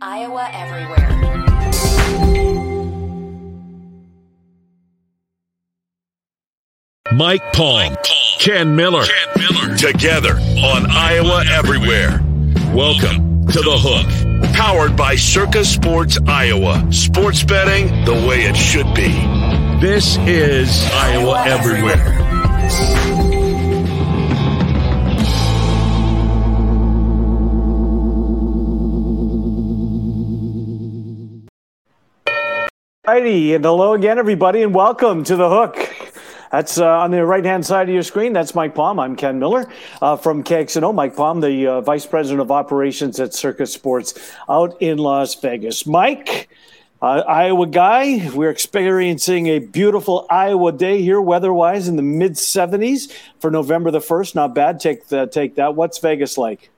Iowa Everywhere. Mike Palm, Ken Miller, Ken Miller, together on Iowa Everywhere. Welcome to the Hook, powered by Circa Sports Iowa. Sports betting the way it should be. This is Iowa Everywhere. Righty, and hello again, everybody, and welcome to the Hook. That's uh, on the right hand side of your screen. That's Mike Palm. I'm Ken Miller uh, from KXNO. Mike Palm, the uh, Vice President of Operations at Circa Sports out in Las Vegas. Mike, uh, Iowa guy, we're experiencing a beautiful Iowa day here, weather wise, in the mid 70s for November the 1st. Not bad. Take, the, take that. What's Vegas like?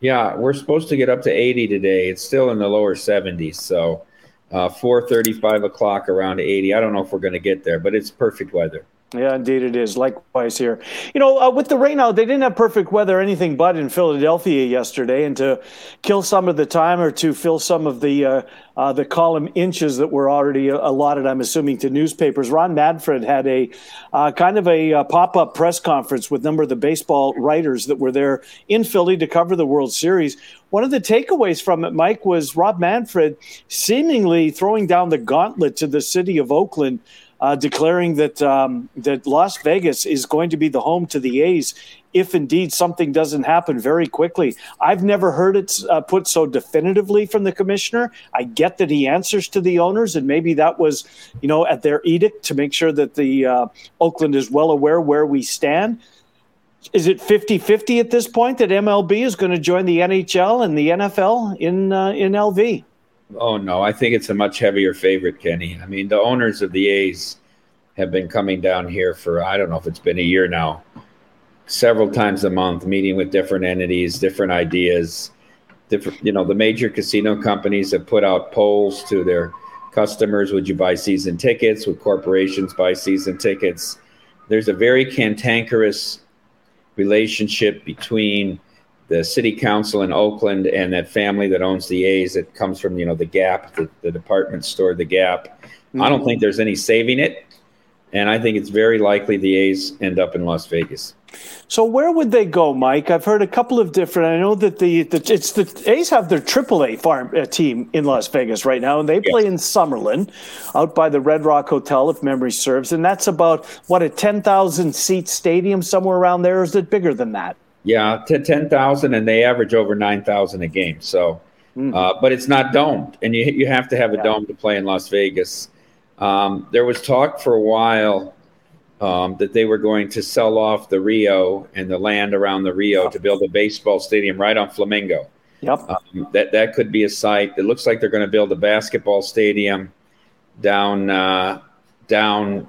Yeah, we're supposed to get up to 80 today. It's still in the lower 70s. So, uh, 4:30, 5 o'clock, around 80. I don't know if we're going to get there, but it's perfect weather. Yeah, indeed it is. Likewise here. You know, uh, with the rain out, they didn't have perfect weather anything but in Philadelphia yesterday, and to kill some of the time or to fill some of the uh, uh, the column inches that were already allotted, I'm assuming to newspapers. Rob Manfred had a uh, kind of a uh, pop up press conference with a number of the baseball writers that were there in Philly to cover the World Series. One of the takeaways from it, Mike, was Rob Manfred seemingly throwing down the gauntlet to the city of Oakland uh, declaring that um, that Las Vegas is going to be the home to the A's if indeed something doesn't happen very quickly. I've never heard it uh, put so definitively from the commissioner. I get that he answers to the owners, and maybe that was, you know, at their edict to make sure that the uh, Oakland is well aware where we stand. Is it 50-50 at this point that MLB is going to join the NHL and the NFL in uh, in LV? Oh no, I think it's a much heavier favorite, Kenny. I mean, the owners of the A's have been coming down here for I don't know if it's been a year now, several times a month, meeting with different entities, different ideas. Different, you know, the major casino companies have put out polls to their customers: Would you buy season tickets? Would corporations buy season tickets? There's a very cantankerous relationship between the city council in Oakland and that family that owns the A's that comes from you know the Gap, the, the department store, the Gap. Mm-hmm. I don't think there's any saving it, and I think it's very likely the A's end up in Las Vegas. So where would they go, Mike? I've heard a couple of different. I know that the, the it's the A's have their AAA farm uh, team in Las Vegas right now, and they play in Summerlin, out by the Red Rock Hotel, if memory serves, and that's about what a ten thousand seat stadium somewhere around there. Is it bigger than that? Yeah, to ten thousand, and they average over nine thousand a game. So, mm-hmm. uh, but it's not domed, and you you have to have a yeah. dome to play in Las Vegas. Um, there was talk for a while um, that they were going to sell off the Rio and the land around the Rio to build a baseball stadium right on Flamingo. Yep. Um, that that could be a site. It looks like they're going to build a basketball stadium down uh, down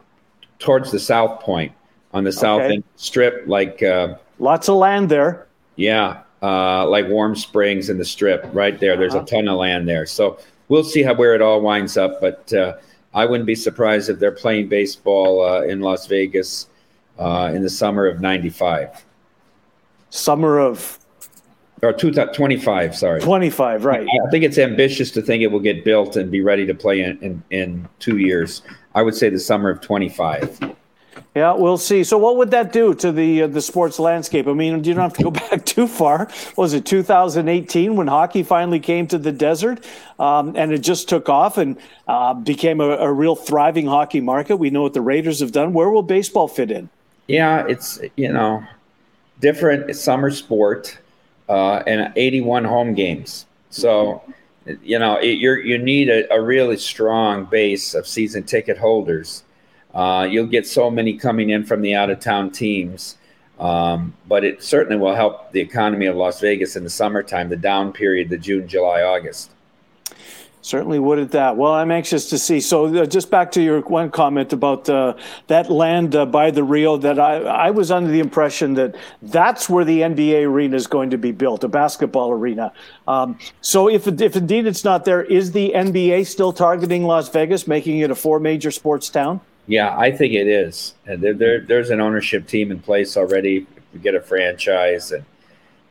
towards the South Point on the south okay. end strip, like. Uh, Lots of land there. Yeah, uh, like Warm Springs and the Strip, right there. There's uh-huh. a ton of land there. So we'll see how where it all winds up. But uh, I wouldn't be surprised if they're playing baseball uh, in Las Vegas uh, in the summer of '95. Summer of or two, 25, sorry. 25, right. I think it's ambitious to think it will get built and be ready to play in, in, in two years. I would say the summer of 25. Yeah, we'll see. So, what would that do to the uh, the sports landscape? I mean, you don't have to go back too far. Was it 2018 when hockey finally came to the desert, um, and it just took off and uh, became a, a, real thriving hockey market? We know what the Raiders have done. Where will baseball fit in? Yeah, it's you know different summer sport uh, and 81 home games. So, you know, it, you you need a, a really strong base of season ticket holders uh, you'll get so many coming in from the out of town teams. Um, but it certainly will help the economy of Las Vegas in the summertime, the down period, the June, July, August. Certainly would at that. Well, I'm anxious to see. So, uh, just back to your one comment about uh, that land uh, by the Rio, that I, I was under the impression that that's where the NBA arena is going to be built, a basketball arena. Um, so, if, if indeed it's not there, is the NBA still targeting Las Vegas, making it a four major sports town? Yeah, I think it is. And there, there, there's an ownership team in place already. We get a franchise, and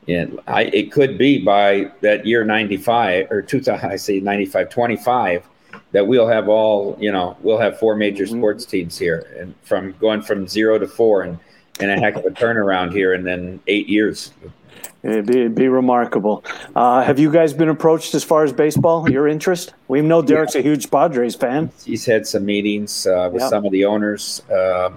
And I, it could be by that year 95 or 2000, I say 95, 25 that we'll have all, you know, we'll have four major mm-hmm. sports teams here and from going from zero to four and, and a heck of a turnaround here and then eight years. It'd be, it'd be remarkable. Uh, have you guys been approached as far as baseball? Your interest? We know Derek's yeah. a huge Padres fan. He's had some meetings uh, with some of the owners. Uh,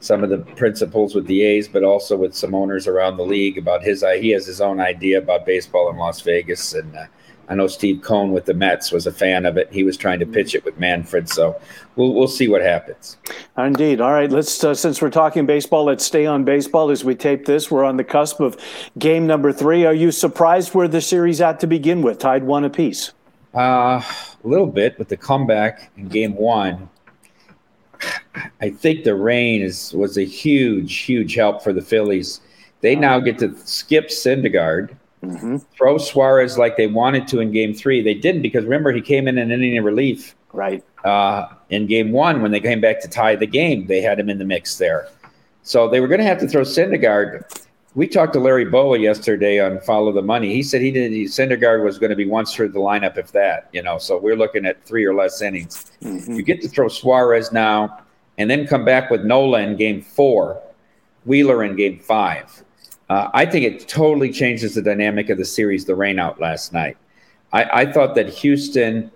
some of the principals with the A's, but also with some owners around the league about his. He has his own idea about baseball in Las Vegas, and uh, I know Steve Cohen with the Mets was a fan of it. He was trying to pitch it with Manfred, so we'll we'll see what happens. Indeed. All right, let's uh, since we're talking baseball, let's stay on baseball as we tape this. We're on the cusp of game number three. Are you surprised where the series at to begin with, tied one apiece? Uh, a little bit with the comeback in game one. I think the rain is was a huge, huge help for the Phillies. They now get to skip Syndergaard, mm-hmm. throw Suarez like they wanted to in Game Three. They didn't because remember he came in an inning relief. Right. Uh, in Game One, when they came back to tie the game, they had him in the mix there. So they were going to have to throw Syndergaard we talked to Larry Bowa yesterday on Follow the Money. He said he did. He, Syndergaard was going to be once through the lineup, if that. You know, so we're looking at three or less innings. Mm-hmm. You get to throw Suarez now, and then come back with Nola in Game Four, Wheeler in Game Five. Uh, I think it totally changes the dynamic of the series. The rainout last night. I, I thought that Houston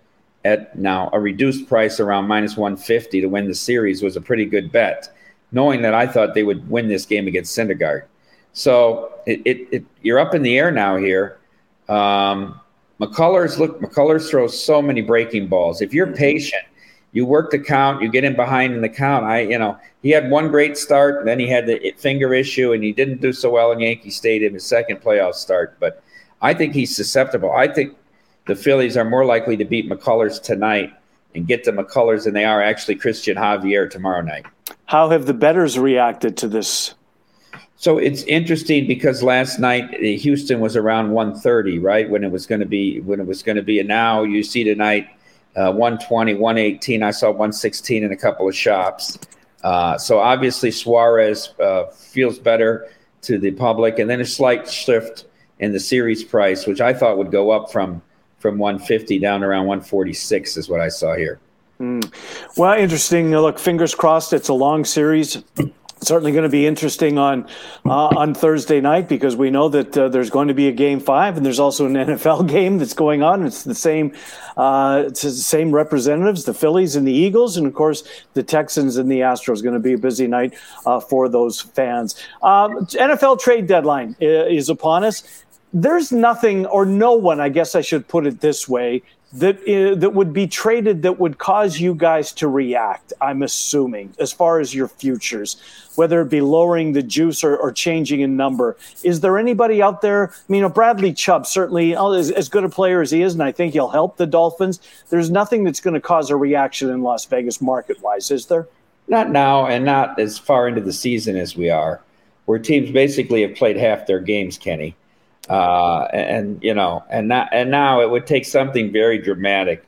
at now a reduced price around minus 150 to win the series was a pretty good bet, knowing that I thought they would win this game against Syndergaard. So it, it, it, you're up in the air now here. Um, McCullers look McCullers throws so many breaking balls. If you're patient, you work the count, you get in behind in the count. I you know he had one great start, and then he had the finger issue, and he didn't do so well in Yankee Stadium his second playoff start. But I think he's susceptible. I think the Phillies are more likely to beat McCullers tonight and get to McCullers than they are actually Christian Javier tomorrow night. How have the bettors reacted to this so it's interesting because last night uh, Houston was around 130, right? When it was going to be when it was going to be, and now you see tonight uh, 120, 118. I saw 116 in a couple of shops. Uh, so obviously Suarez uh, feels better to the public, and then a slight shift in the series price, which I thought would go up from from 150 down around 146, is what I saw here. Mm. Well, interesting. Look, fingers crossed. It's a long series certainly going to be interesting on uh, on Thursday night because we know that uh, there's going to be a game five and there's also an NFL game that's going on. It's the same uh, it's the same representatives, the Phillies and the Eagles, and of course the Texans and the Astros. Going to be a busy night uh, for those fans. Um, NFL trade deadline uh, is upon us. There's nothing or no one, I guess I should put it this way, that uh, that would be traded that would cause you guys to react. I'm assuming, as far as your futures, whether it be lowering the juice or, or changing in number. Is there anybody out there? I mean, you know, Bradley Chubb certainly oh, as, as good a player as he is, and I think he'll help the Dolphins. There's nothing that's going to cause a reaction in Las Vegas market wise, is there? Not now, and not as far into the season as we are, where teams basically have played half their games, Kenny. Uh, and you know, and not, and now it would take something very dramatic,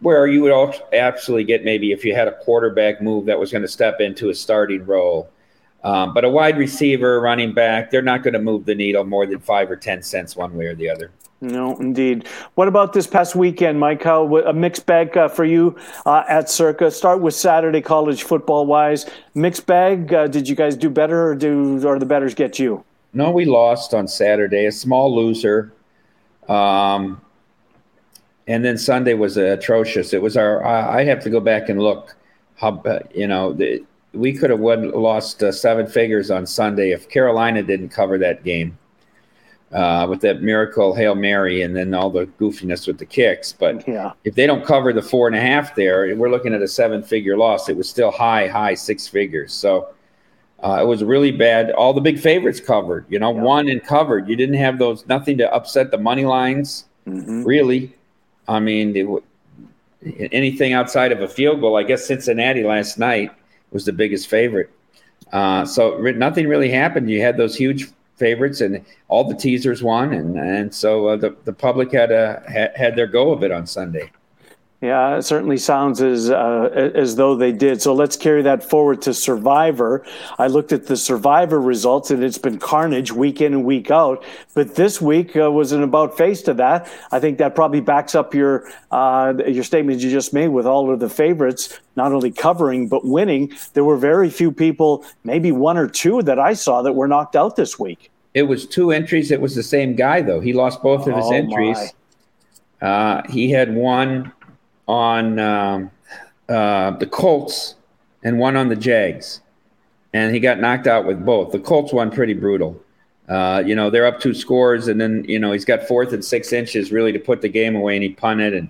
where you would absolutely get maybe if you had a quarterback move that was going to step into a starting role, um, but a wide receiver, running back, they're not going to move the needle more than five or ten cents one way or the other. No, indeed. What about this past weekend, Mike? How a mixed bag uh, for you uh, at Circa? Start with Saturday college football wise. Mixed bag. Uh, did you guys do better, or do or the bettors get you? No, we lost on Saturday, a small loser. Um, and then Sunday was atrocious. It was our. I have to go back and look. How you know the, we could have won, lost uh, seven figures on Sunday if Carolina didn't cover that game uh, with that miracle hail mary and then all the goofiness with the kicks. But yeah. if they don't cover the four and a half there, we're looking at a seven figure loss. It was still high, high six figures. So uh, it was really bad. All the big favorites covered, you know, yeah. won and covered. You didn't have those, nothing to upset the money lines, mm-hmm. really. I mean, it, anything outside of a field goal, I guess Cincinnati last night was the biggest favorite. Uh, so re- nothing really happened. You had those huge favorites, and all the teasers won, and and so uh, the the public had a had, had their go of it on Sunday. Yeah, it certainly sounds as uh, as though they did. So let's carry that forward to Survivor. I looked at the Survivor results, and it's been carnage week in and week out. But this week uh, was an about face to that. I think that probably backs up your uh, your statement you just made with all of the favorites not only covering but winning. There were very few people, maybe one or two, that I saw that were knocked out this week. It was two entries. It was the same guy though. He lost both of his oh, entries. Uh, he had one on um, uh, the Colts and one on the Jags, and he got knocked out with both. The Colts won pretty brutal. Uh, you know, they're up two scores, and then you know he's got fourth and six inches really to put the game away, and he punted, and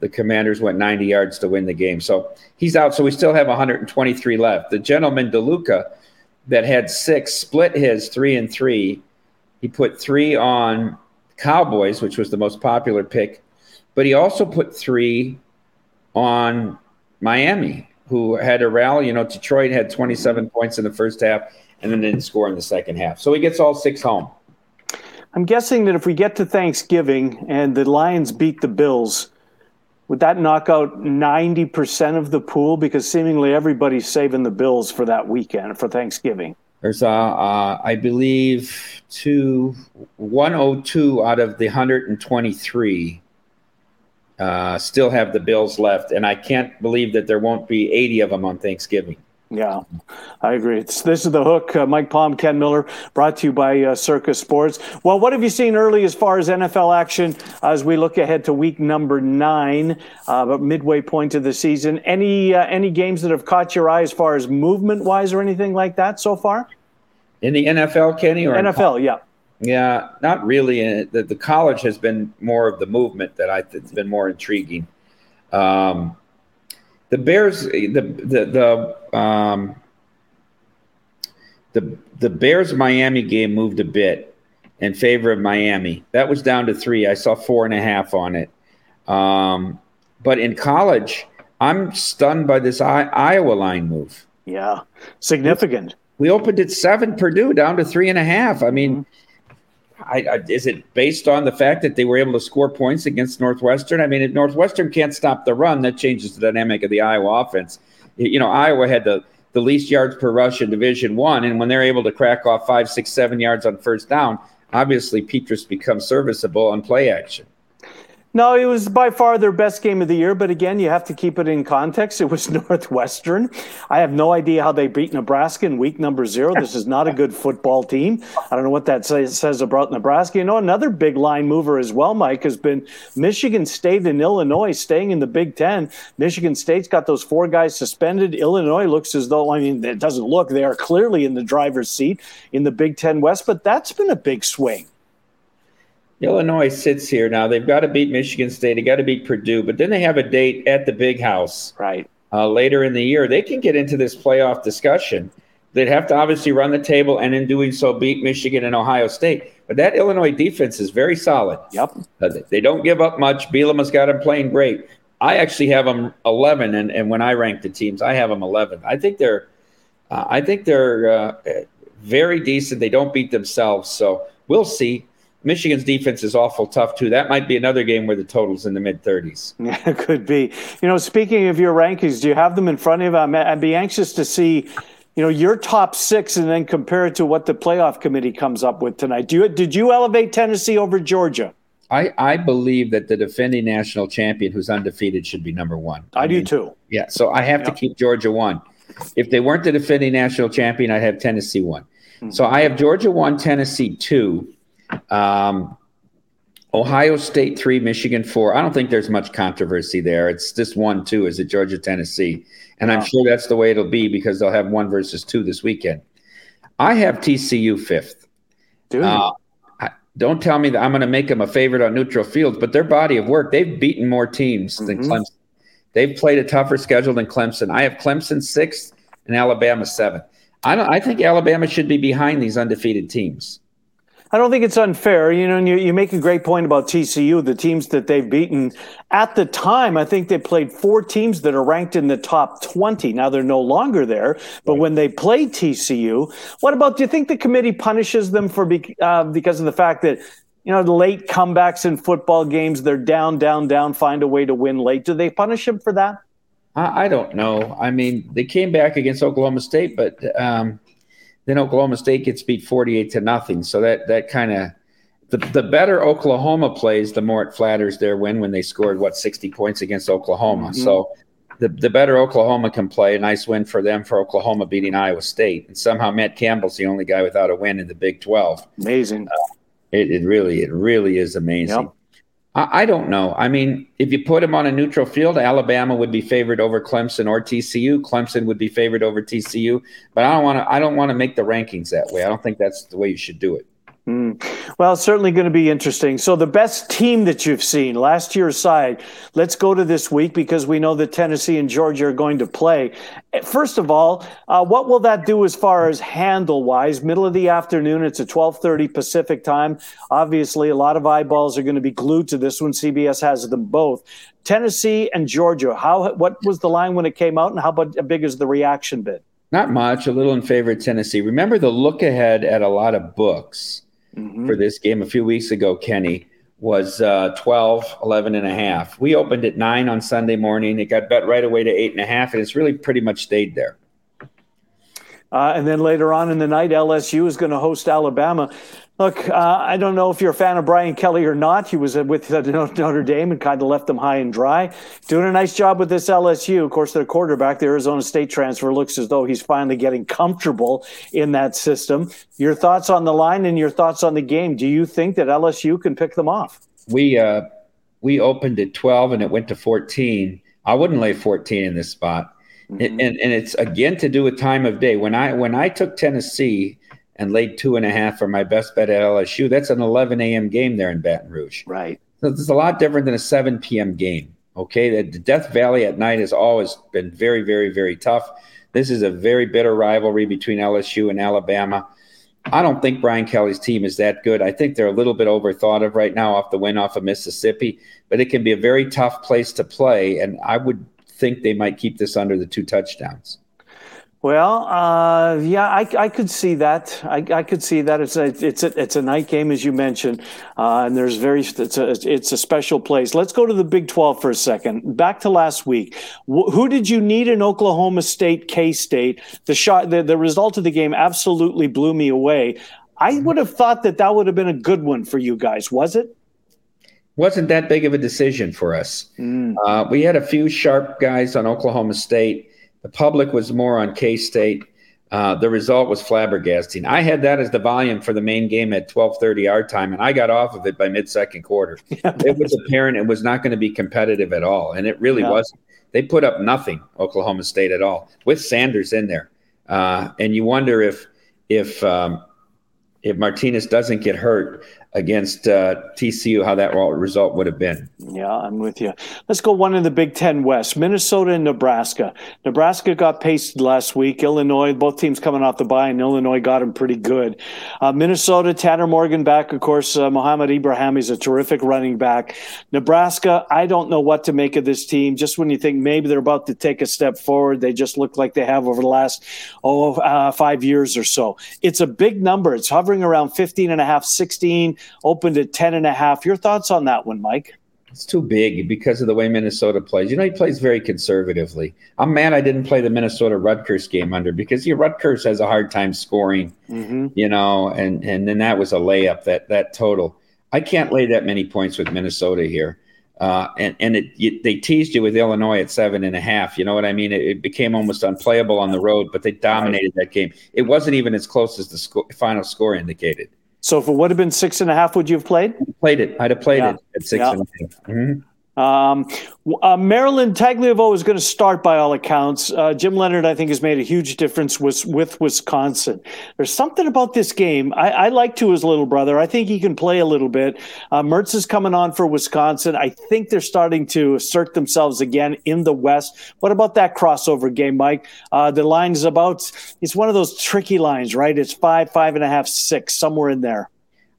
the Commanders went 90 yards to win the game. So he's out. So we still have 123 left. The gentleman DeLuca that had six split his three and three. He put three on Cowboys, which was the most popular pick, but he also put three on Miami, who had a rally. You know, Detroit had 27 points in the first half and then didn't score in the second half. So he gets all six home. I'm guessing that if we get to Thanksgiving and the Lions beat the Bills, would that knock out 90% of the pool? Because seemingly everybody's saving the Bills for that weekend, for Thanksgiving. There's, uh, uh, I believe, two, 102 out of the 123 uh, still have the Bills left, and I can't believe that there won't be 80 of them on Thanksgiving. Yeah, I agree. It's, this is the hook. Uh, Mike Palm, Ken Miller, brought to you by uh, Circa Sports. Well, what have you seen early as far as NFL action as we look ahead to week number nine, uh, midway point of the season? Any uh, any games that have caught your eye as far as movement wise or anything like that so far? In the NFL, Kenny, or NFL? yeah. Yeah, not really. The, the college has been more of the movement that I think's been more intriguing. Um, the Bears, the the the um, the the Bears Miami game moved a bit in favor of Miami. That was down to three. I saw four and a half on it. Um, but in college, I'm stunned by this I- Iowa line move. Yeah, significant. We opened at seven, Purdue down to three and a half. I mean, mm-hmm. I, I, is it based on the fact that they were able to score points against Northwestern? I mean, if Northwestern can't stop the run, that changes the dynamic of the Iowa offense. You know, Iowa had the, the least yards per rush in Division One, and when they're able to crack off five, six, seven yards on first down, obviously Petras becomes serviceable on play action. No, it was by far their best game of the year, but again, you have to keep it in context. It was Northwestern. I have no idea how they beat Nebraska in week number zero. This is not a good football team. I don't know what that says, about Nebraska. You know, another big line mover as well, Mike, has been Michigan State and Illinois staying in the Big Ten. Michigan State's got those four guys suspended. Illinois looks as though, I mean, it doesn't look, they are clearly in the driver's seat in the Big Ten West, but that's been a big swing. Illinois sits here now. They've got to beat Michigan State. They got to beat Purdue, but then they have a date at the Big House right uh, later in the year. They can get into this playoff discussion. They'd have to obviously run the table, and in doing so, beat Michigan and Ohio State. But that Illinois defense is very solid. Yep, uh, they don't give up much. Bielema's got them playing great. I actually have them 11, and, and when I rank the teams, I have them 11. I think they're, uh, I think they're uh, very decent. They don't beat themselves, so we'll see. Michigan's defense is awful tough too. That might be another game where the total's in the mid 30s. Yeah, it could be. You know, speaking of your rankings, do you have them in front of you? I'd be anxious to see, you know, your top six and then compare it to what the playoff committee comes up with tonight. Do you, did you elevate Tennessee over Georgia? I, I believe that the defending national champion who's undefeated should be number one. I, I mean, do too. Yeah, so I have yep. to keep Georgia one. If they weren't the defending national champion, I'd have Tennessee one. Mm-hmm. So I have Georgia one, Tennessee two. Um, Ohio State three, Michigan four. I don't think there's much controversy there. It's just one, two. Is it Georgia, Tennessee? And wow. I'm sure that's the way it'll be because they'll have one versus two this weekend. I have TCU fifth. Dude. Uh, don't tell me that I'm going to make them a favorite on neutral fields, but their body of work, they've beaten more teams mm-hmm. than Clemson. They've played a tougher schedule than Clemson. I have Clemson sixth and Alabama seventh. I don't. I think Alabama should be behind these undefeated teams. I don't think it's unfair. You know, and you, you make a great point about TCU, the teams that they've beaten. At the time, I think they played four teams that are ranked in the top 20. Now they're no longer there, but right. when they play TCU, what about, do you think the committee punishes them for uh, because of the fact that you know, the late comebacks in football games. They're down, down, down, find a way to win late. Do they punish him for that? I, I don't know. I mean, they came back against Oklahoma State, but um, then Oklahoma State gets beat 48 to nothing. So that, that kind of, the, the better Oklahoma plays, the more it flatters their win when they scored, what, 60 points against Oklahoma. Mm-hmm. So the, the better Oklahoma can play, a nice win for them for Oklahoma beating Iowa State. And somehow Matt Campbell's the only guy without a win in the Big 12. Amazing. Uh, it, it really, it really is amazing. Yep. I, I don't know. I mean, if you put him on a neutral field, Alabama would be favored over Clemson or TCU. Clemson would be favored over TCU. But I don't want to. I don't want to make the rankings that way. I don't think that's the way you should do it. Mm. Well, it's certainly going to be interesting. So, the best team that you've seen last year's side, let's go to this week because we know that Tennessee and Georgia are going to play. Eh, first of all, uh, what will that do as far as handle wise? Middle of the afternoon, it's a 12:30 Pacific time. Obviously, a lot of eyeballs are going to be glued to this one. CBS has them both. Tennessee and Georgia. How? What was the line when it came out, and how big has the reaction been? Not much. A little in favor of Tennessee. Remember the look ahead at a lot of books mm-hmm. for this game a few weeks ago, Kenny, was uh, 12, 11 and a half. We opened at nine on Sunday morning. It got bet right away to eight and a half, and it's really pretty much stayed there. Uh, and then later on in the night, LSU is going to host Alabama. Look, uh, I don't know if you're a fan of Brian Kelly or not. He was with Notre Dame and kind of left them high and dry. Doing a nice job with this LSU. Of course, their quarterback, the Arizona State transfer, looks as though he's finally getting comfortable in that system. Your thoughts on the line and your thoughts on the game. Do you think that LSU can pick them off? We uh, we opened at 12 and it went to 14. I wouldn't lay 14 in this spot. Mm-hmm. And, and it's again to do with time of day. When I when I took Tennessee and laid two and a half for my best bet at LSU. That's an 11 a.m. game there in Baton Rouge. Right. So it's a lot different than a 7 p.m. game. Okay. The, Death Valley at night has always been very, very, very tough. This is a very bitter rivalry between LSU and Alabama. I don't think Brian Kelly's team is that good. I think they're a little bit overthought of right now off the win off of Mississippi, but it can be a very tough place to play. And I would think they might keep this under the two touchdowns. Well, uh, yeah, I, I, could see that. I, I, could see that. It's a it's a it's a night game, as you mentioned, uh, and there's very it's a it's a special place. Let's go to the Big Twelve for a second. Back to last week. Wh- who did you need in Oklahoma State, K State? The shot, the, the result of the game absolutely blew me away. I would have thought that that would have been a good one for you guys. Was it? Wasn't that big of a decision for us. Mm. Uh, we had a few sharp guys on Oklahoma State the public was more on K State. Uh, the result was flabbergasting. I had that as the volume for the main game at 12:30 our time, and I got off of it by mid-second quarter. It was apparent it was not going to be competitive at all, and it really yeah. wasn't. They put up nothing, Oklahoma State at all, with Sanders in there, uh, and you wonder if if um, if Martinez doesn't get hurt, against uh, TCU, how that result would have been. Yeah, I'm with you. Let's go one in the Big Ten West Minnesota and Nebraska. Nebraska got pasted last week. Illinois, both teams coming off the bye, and Illinois got them pretty good. Uh, Minnesota, Tanner Morgan back. Of course, uh, Mohamed Ibrahim is a terrific running back. Nebraska, I don't know what to make of this team. Just when you think maybe they're about to take a step forward, they just look like they have over the last oh, uh, five years or so. It's a big number. It's hovering around 15 and a half, 16 opened at 10 and a half. Your thoughts on that one, Mike? It's too big because of the way Minnesota plays. You know, he plays very conservatively. I'm mad I didn't play the Minnesota Rutgers game under because your Rutgers has a hard time scoring, mm-hmm. you know, and, and then that was a layup, that, that total. I can't lay that many points with Minnesota here. Uh, and and it, you, they teased you with Illinois at seven and a half. You know what I mean? It, it became almost unplayable on the road, but they dominated that game. It wasn't even as close as the sco- final score indicated. So if it would have been six and a half, would you have played? Played it. I'd have played yeah. it at six yeah. and a half. Mm-hmm. Um, uh, Maryland Tagovailoa is going to start by all accounts. Uh, Jim Leonhard, I think, has made a huge difference with, with Wisconsin. There's something about this game. I, I like to his little brother. I think he can play a little bit. Uh, Mertz is coming on for Wisconsin. I think they're starting to assert themselves again in the West. What about that crossover game, Mike? Uh, the is about, it's one of those tricky lines, right? It's five, five and a half, six, somewhere in there.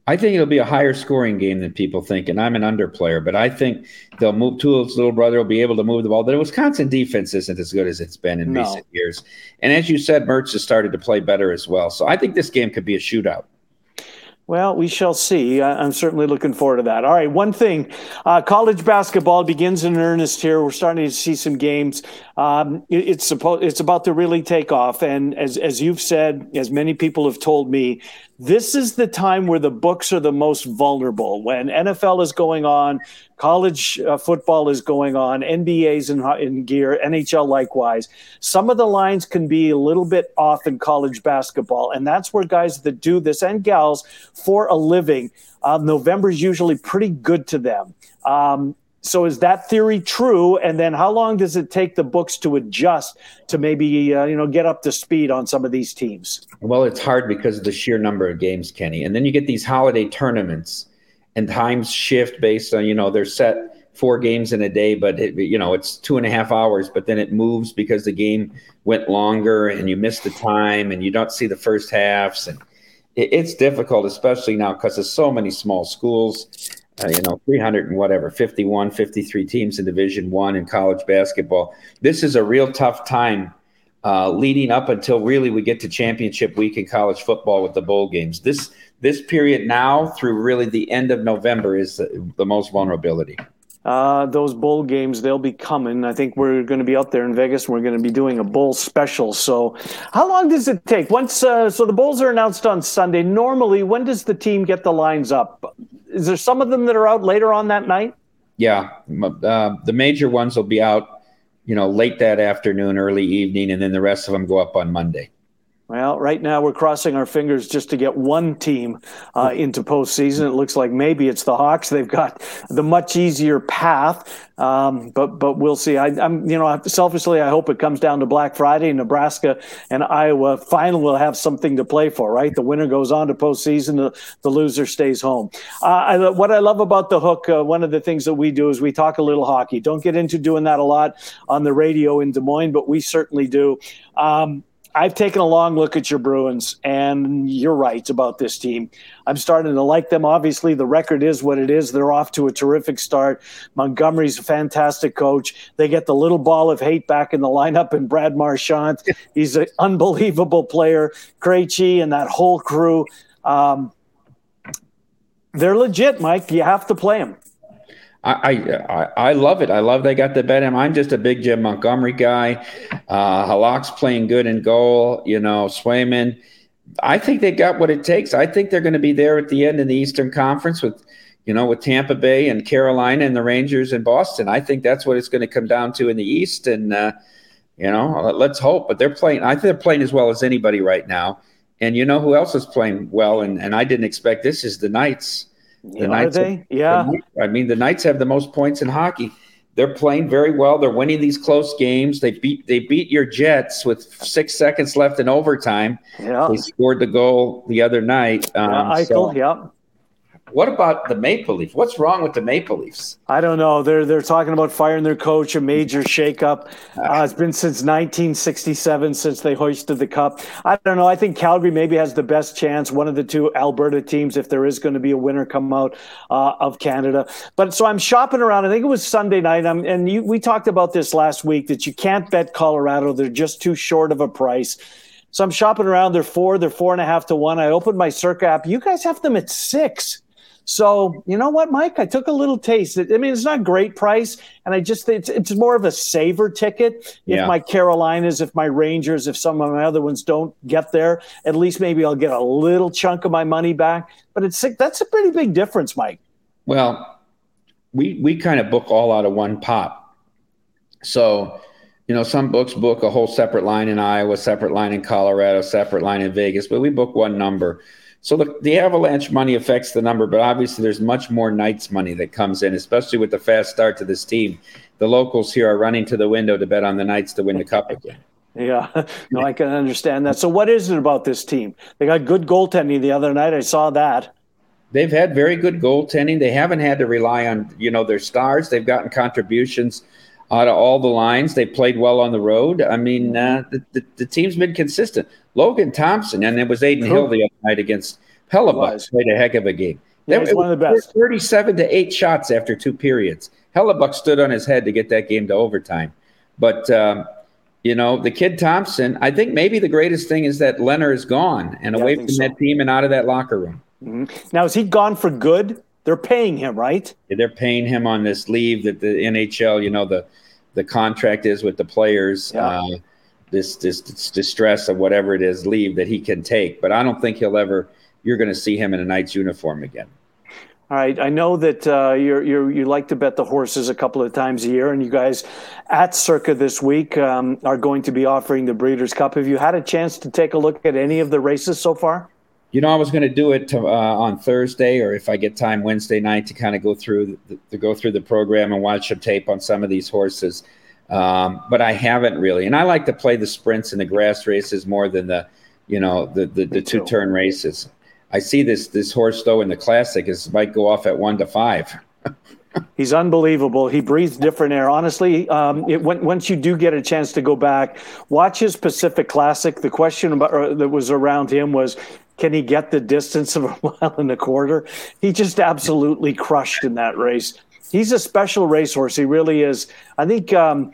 I think it'll be a higher scoring game than people think, and I'm an under player, but I think they'll move. Tua's little brother will be able to move the ball. The Wisconsin defense isn't as good as it's been in no. recent years, and as you said, Mertz has started to play better as well. So I think this game could be a shootout. Well, we shall see. I'm certainly looking forward to that. All right, one thing uh, college basketball begins in earnest here. We're starting to see some games. Um, it, it's, supposed, it's about to really take off. And as, as you've said, as many people have told me, this is the time where the books are the most vulnerable. When NFL is going on, college uh, football is going on, NBA's in, in gear, NHL likewise. Some of the lines can be a little bit off in college basketball, and that's where guys that do this and gals for a living, uh, November is usually pretty good to them. Um, so is that theory true? And then how long does it take the books to adjust to maybe uh, you know get up to speed on some of these teams? Well, it's hard because of the sheer number of games, Kenny. And then you get these holiday tournaments, and times shift based on you know they're set four games in a day, but it, you know it's two and a half hours. But then it moves because the game went longer, and you miss the time, and you don't see the first halves, and it, it's difficult, especially now because there's so many small schools uh, you know 300 and whatever 51 53 teams in division one in college basketball. This is a real tough time uh, leading up until really we get to championship week in college football with the bowl games. This this period now through really the end of november is the, the most vulnerability. Uh, those bowl games they'll be coming. I think we're going to be out there in vegas and we're going to be doing a bowl special. So how long does it take? Once uh, so the bowls are announced on sunday. Normally when does the team get the lines up is there some of them that are out later on that night? Yeah, uh, the major ones will be out, you know, late that afternoon, early evening, and then the rest of them go up on Monday. Well, right now we're crossing our fingers just to get one team uh, into postseason. It looks like maybe it's the Hawks. They've got the much easier path, um, but but we'll see. I, am you know selfishly I hope it comes down to Black Friday. Nebraska and Iowa finally will have something to play for. Right, the winner goes on to postseason. The, the loser stays home. Uh, I, what I love about the hook, uh, one of the things that we do is we talk a little hockey. Don't get into doing that a lot on the radio in Des Moines, but we certainly do. Um, I've taken a long look at your Bruins, and you're right about this team. I'm starting to like them. Obviously, the record is what it is. They're off to a terrific start. Montgomery's a fantastic coach. They get the little ball of hate back in the lineup and Brad Marchand. He's an unbelievable player. Krejci and that whole crew. Um, they're legit, Mike. You have to play them. I, I I love it. I love they got the bet him. I'm just a big Jim Montgomery guy. Uh, Halak's playing good in goal. You know, Swayman. I think they got what it takes. I think they're going to be there at the end in the Eastern Conference with, you know, with Tampa Bay and Carolina and the Rangers and Boston. I think that's what it's going to come down to in the East. And uh, you know, let's hope. But they're playing. I think they're playing as well as anybody right now. And you know who else is playing well? And and I didn't expect this is the Knights. The Are Knights they? Have, yeah. The, I mean, the Knights have the most points in hockey. They're playing very well. They're winning these close games. They beat they beat your Jets with six seconds left in overtime. Yeah. They scored the goal the other night. Um, yeah, Eichel, so, yeah. What about the Maple Leafs? What's wrong with the Maple Leafs? I don't know. They're they're talking about firing their coach, a major shakeup. Uh, it's been since 1967 since they hoisted the cup. I don't know. I think Calgary maybe has the best chance. One of the two Alberta teams, if there is going to be a winner come out uh, of Canada. But so I'm shopping around. I think it was Sunday night. I'm, and you, we talked about this last week that you can't bet Colorado. They're just too short of a price. So I'm shopping around. They're four. They're four and a half to one. I opened my Circa app. You guys have them at six. So you know what, Mike? I took a little taste. I mean, it's not great price, and I just it's it's more of a saver ticket. If yeah. my Carolinas, if my Rangers, if some of my other ones don't get there, at least maybe I'll get a little chunk of my money back. But it's that's a pretty big difference, Mike. Well, we we kind of book all out of one pot. So, you know, some books book a whole separate line in Iowa, separate line in Colorado, separate line in Vegas, but we book one number. So the, the avalanche money affects the number, but obviously there's much more Knights money that comes in, especially with the fast start to this team. The locals here are running to the window to bet on the Knights to win the cup again. Yeah, no, I can understand that. So, what is it about this team? They got good goaltending the other night. I saw that. They've had very good goaltending. They haven't had to rely on you know their stars. They've gotten contributions out of all the lines. They played well on the road. I mean, uh, the, the, the team's been consistent. Logan Thompson, and it was Adin cool. Hill the other night against Hellebuyck, played a heck of a game. Yeah, that, one of the best. 37 to 8 shots after two periods. Hellebuyck stood on his head to get that game to overtime. But, um, you know, the kid Thompson, I think maybe the greatest thing is that Leonard is gone and yeah, away from so. that team and out of that locker room. Mm-hmm. Now, is he gone for good? They're paying him, right? They're paying him on this leave that the NHL, you know, the the contract is with the players. Yeah. Uh, this, this distress of whatever it is leave that he can take, but I don't think he'll ever. You're going to see him in a Knights uniform again. All right. I know that uh, you you like to bet the horses a couple of times a year, and you guys at Circa this week um, are going to be offering the Breeders' Cup. Have you had a chance to take a look at any of the races so far? You know, I was going to do it to, uh, on Thursday, or if I get time Wednesday night to kind of go through the, to go through the program and watch some tape on some of these horses. Um, but I haven't really, and I like to play the sprints and the grass races more than the, you know, the the, the two turn races. I see this this horse though in the classic is might go off at one to five. He's unbelievable. He breathes different air. Honestly, um, it, when, once you do get a chance to go back, watch his Pacific Classic. The question about, that was around him was, can he get the distance of a mile and a quarter? He just absolutely crushed in that race. He's a special racehorse. He really is. I think. Um,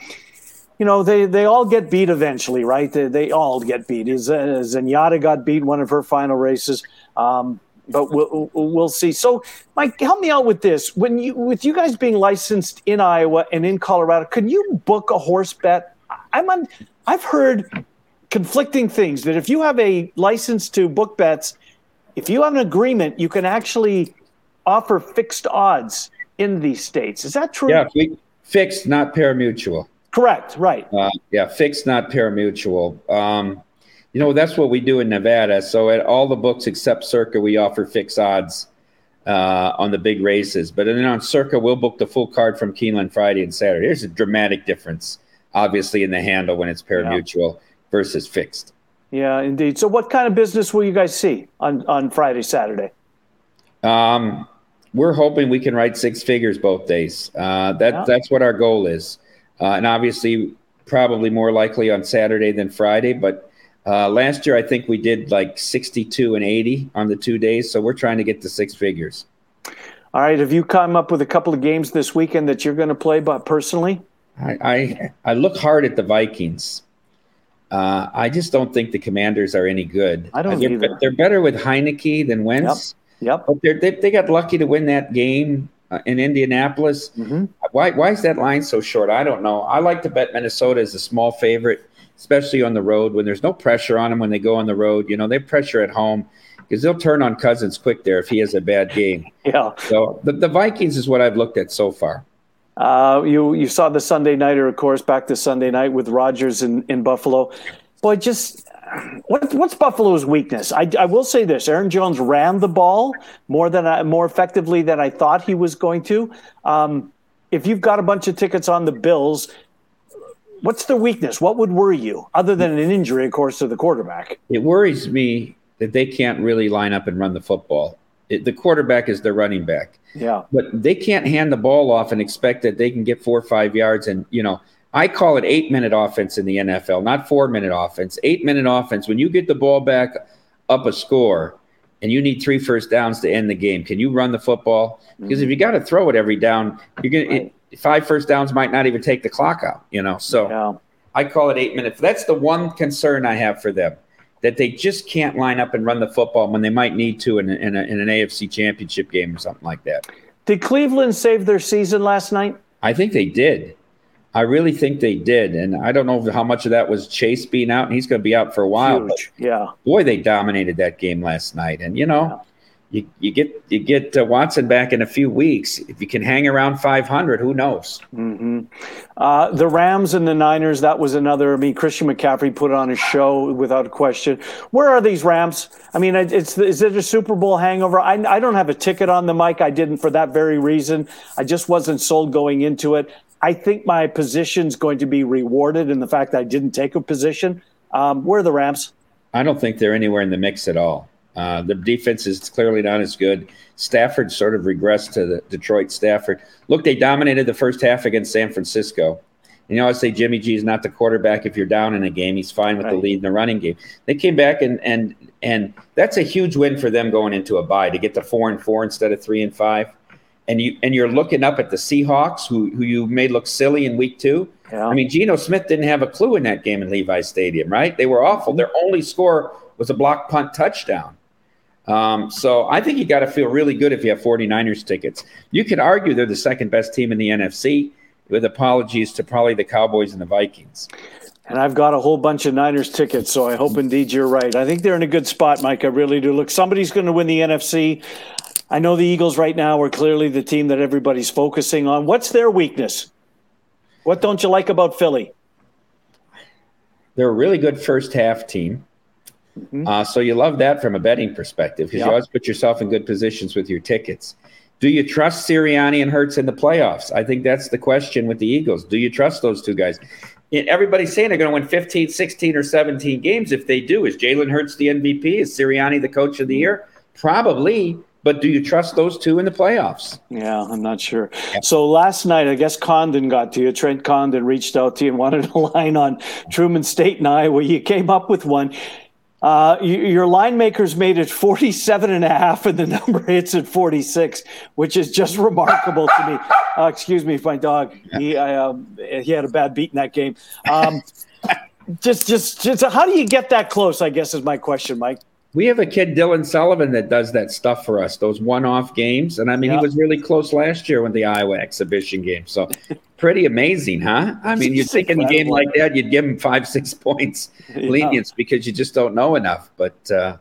you know, they, they all get beat eventually, right? They, they all get beat. Uh, Zenyatta got beat one of her final races. Um, but we'll, we'll see. So, Mike, help me out with this. When you, with you guys being licensed in Iowa and in Colorado, can you book a horse bet? I'm on. I've heard conflicting things that if you have a license to book bets, if you have an agreement, you can actually offer fixed odds in these states. Is that true? Yeah, fixed, not pari-mutuel. Correct. Right. Uh, yeah, fixed, not pari-mutuel. Um, you know, that's what we do in Nevada. So at all the books except Circa, we offer fixed odds uh, on the big races. But then on Circa, we'll book the full card from Keeneland Friday and Saturday. There's a dramatic difference, obviously, in the handle when it's pari-mutuel yeah. Versus fixed. Yeah, indeed. So what kind of business will you guys see on, on Friday, Saturday? Um, we're hoping we can write six figures both days. Uh, that yeah. that's what our goal is, uh, and obviously, probably more likely on Saturday than Friday. But uh, last year, I think we did like 62 and 80 on the two days. So we're trying to get to six figures. All right. Have you come up with a couple of games this weekend that you're going to play, but personally? I, I, I look hard at the Vikings. Uh, I just don't think the Commanders are any good. I don't they're, either. They're better with Heinicke than Wentz. Yep. But they they got lucky to win that game uh, in Indianapolis. Mm-hmm. Why why is that line so short? I don't know. I like to bet Minnesota as a small favorite especially on the road when there's no pressure on them when they go on the road. You know, they pressure at home because they'll turn on Cousins quick there if he has a bad game. Yeah. So the, the Vikings is what I've looked at so far. Uh, you you saw the Sunday nighter, of course, back to Sunday night with Rodgers in, in Buffalo. Boy, just what, what's Buffalo's weakness? I, I will say this: Aaron Jones ran the ball more than I, more effectively than I thought he was going to. Um, if you've got a bunch of tickets on the Bills, what's the weakness? What would worry you, other than an injury, of course, to the quarterback? It worries me that they can't really line up and run the football. It, the quarterback is their running back. Yeah. But they can't hand the ball off and expect that they can get four or five yards. And, you know, I call it eight minute offense in the NFL, not four minute offense. Eight minute offense. When you get the ball back up a score and you need three first downs to end the game, can you run the football? Because mm-hmm. if you got to throw it every down, you're going right. to five first downs might not even take the clock out, you know. So yeah. I call it eight minutes. That's the one concern I have for them that they just can't line up and run the football when they might need to in, in, a, in an AFC championship game or something like that. Did Cleveland save their season last night? I think they did. I really think they did. And I don't know how much of that was Chase being out, and he's going to be out for a while. yeah. Boy, they dominated that game last night. And, you know, yeah you, you get you get uh, Watson back in a few weeks. If you can hang around 500, who knows? Mm-hmm. Uh, the Rams and the Niners. That was another. I mean, Christian McCaffrey put on a show without question. Where are these Rams? I mean, it's is it a Super Bowl hangover? I, I don't have a ticket on the mic. I didn't for that very reason. I just wasn't sold going into it. I think my position's going to be rewarded in the fact that I didn't take a position. Um, where are the Rams? I don't think they're anywhere in the mix at all. Uh, the defense is clearly not as good. Stafford sort of regressed to the Detroit Stafford. Look, they dominated the first half against San Francisco. And You know, I say Jimmy G is not the quarterback if you're down in a game. He's fine with right. the lead in the running game. They came back and and and that's a huge win for them going into a bye to get to four and four instead of three and five. And you and you're looking up at the Seahawks, who who you made look silly in week two. Yeah. I mean, Geno Smith didn't have a clue in that game in Levi Stadium, right? They were awful. Their only score was a block punt touchdown. Um, so I think you got to feel really good if you have 49ers tickets. You could argue they're the second best team in the NFC, with apologies to probably the Cowboys and the Vikings. And I've got a whole bunch of Niners tickets, so I hope indeed you're right. I think they're in a good spot, Mike. I really do. Look, somebody's going to win the NFC. I know the Eagles right now are clearly the team that everybody's focusing on. What's their weakness? What don't you like about Philly? They're a really good first half team. Mm-hmm. Uh, so you love that from a betting perspective because yep. you always put yourself in good positions with your tickets. Do you trust Sirianni and Hurts in the playoffs? I think that's the question with the Eagles. Do you trust those two guys? Everybody's saying they're going to win 15, 16, or 17 games. If they do, is Jalen Hurts the MVP? Is Sirianni the coach of the year? Probably. But do you trust those two in the playoffs? Yeah, I'm not sure. So last night, I guess Condon got to you. Trent Condon reached out to you and wanted a line on Truman State and Iowa. You came up with one. Uh, your line makers made it 47 and a half, and the number hits at 46, which is just remarkable to me. Uh, excuse me, my dog. He, I, um, he had a bad beat in that game. Um, just, just, just, how do you get that close? I guess is my question, Mike. We have a kid, Dylan Sullivan, that does that stuff for us, those one off games. And I mean, yep. he was really close last year with the Iowa exhibition game. So pretty amazing, huh? I mean, you'd think in a game like that, you'd give him five, six points yeah. lenience because you just don't know enough. But uh,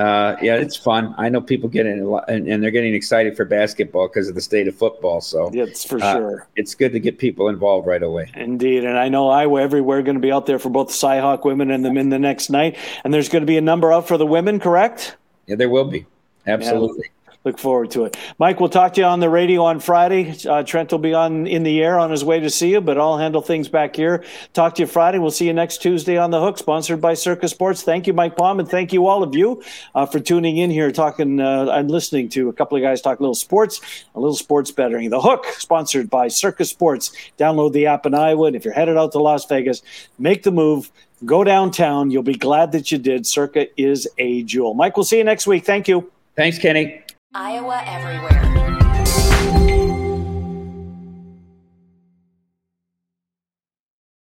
uh, yeah, it's fun. I know people get in and, and they're getting excited for basketball because of the state of football. So it's for uh, sure. It's good to get people involved right away. Indeed, and I know Iowa everywhere going to be out there for both the Cyhawk women and the men the next night, and there's going to be a number out for the women, correct? Yeah, there will be. Absolutely. Yeah look forward to it. Mike, we'll talk to you on the radio on Friday. Uh, Trent will be on in the air on his way to see you, but I'll handle things back here. Talk to you Friday. We'll see you next Tuesday on the hook, sponsored by Circa Sports. Thank you, Mike Palm, and thank you all of you uh, for tuning in here, talking uh, and listening to a couple of guys talk a little sports, a little sports betting. The hook, sponsored by Circa Sports. Download the app in Iowa, and if you're headed out to Las Vegas, make the move. Go downtown. You'll be glad that you did. Circa is a jewel. Mike, we'll see you next week. Thank you. Thanks, Kenny. Iowa Everywhere.